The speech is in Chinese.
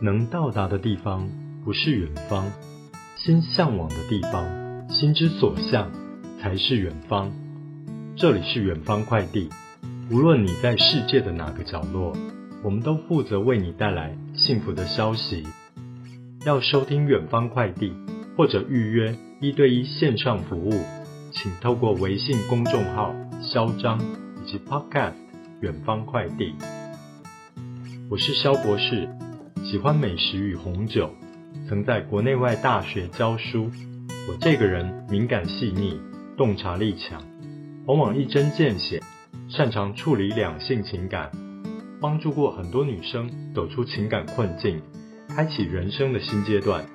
能到达的地方不是远方，心向往的地方，心之所向才是远方。这里是远方快递，无论你在世界的哪个角落，我们都负责为你带来幸福的消息。要收听远方快递或者预约一对一线上服务，请透过微信公众号“嚣张”以及 Podcast“ 远方快递”。我是肖博士。喜欢美食与红酒，曾在国内外大学教书。我这个人敏感细腻，洞察力强，往往一针见血，擅长处理两性情感，帮助过很多女生走出情感困境，开启人生的新阶段。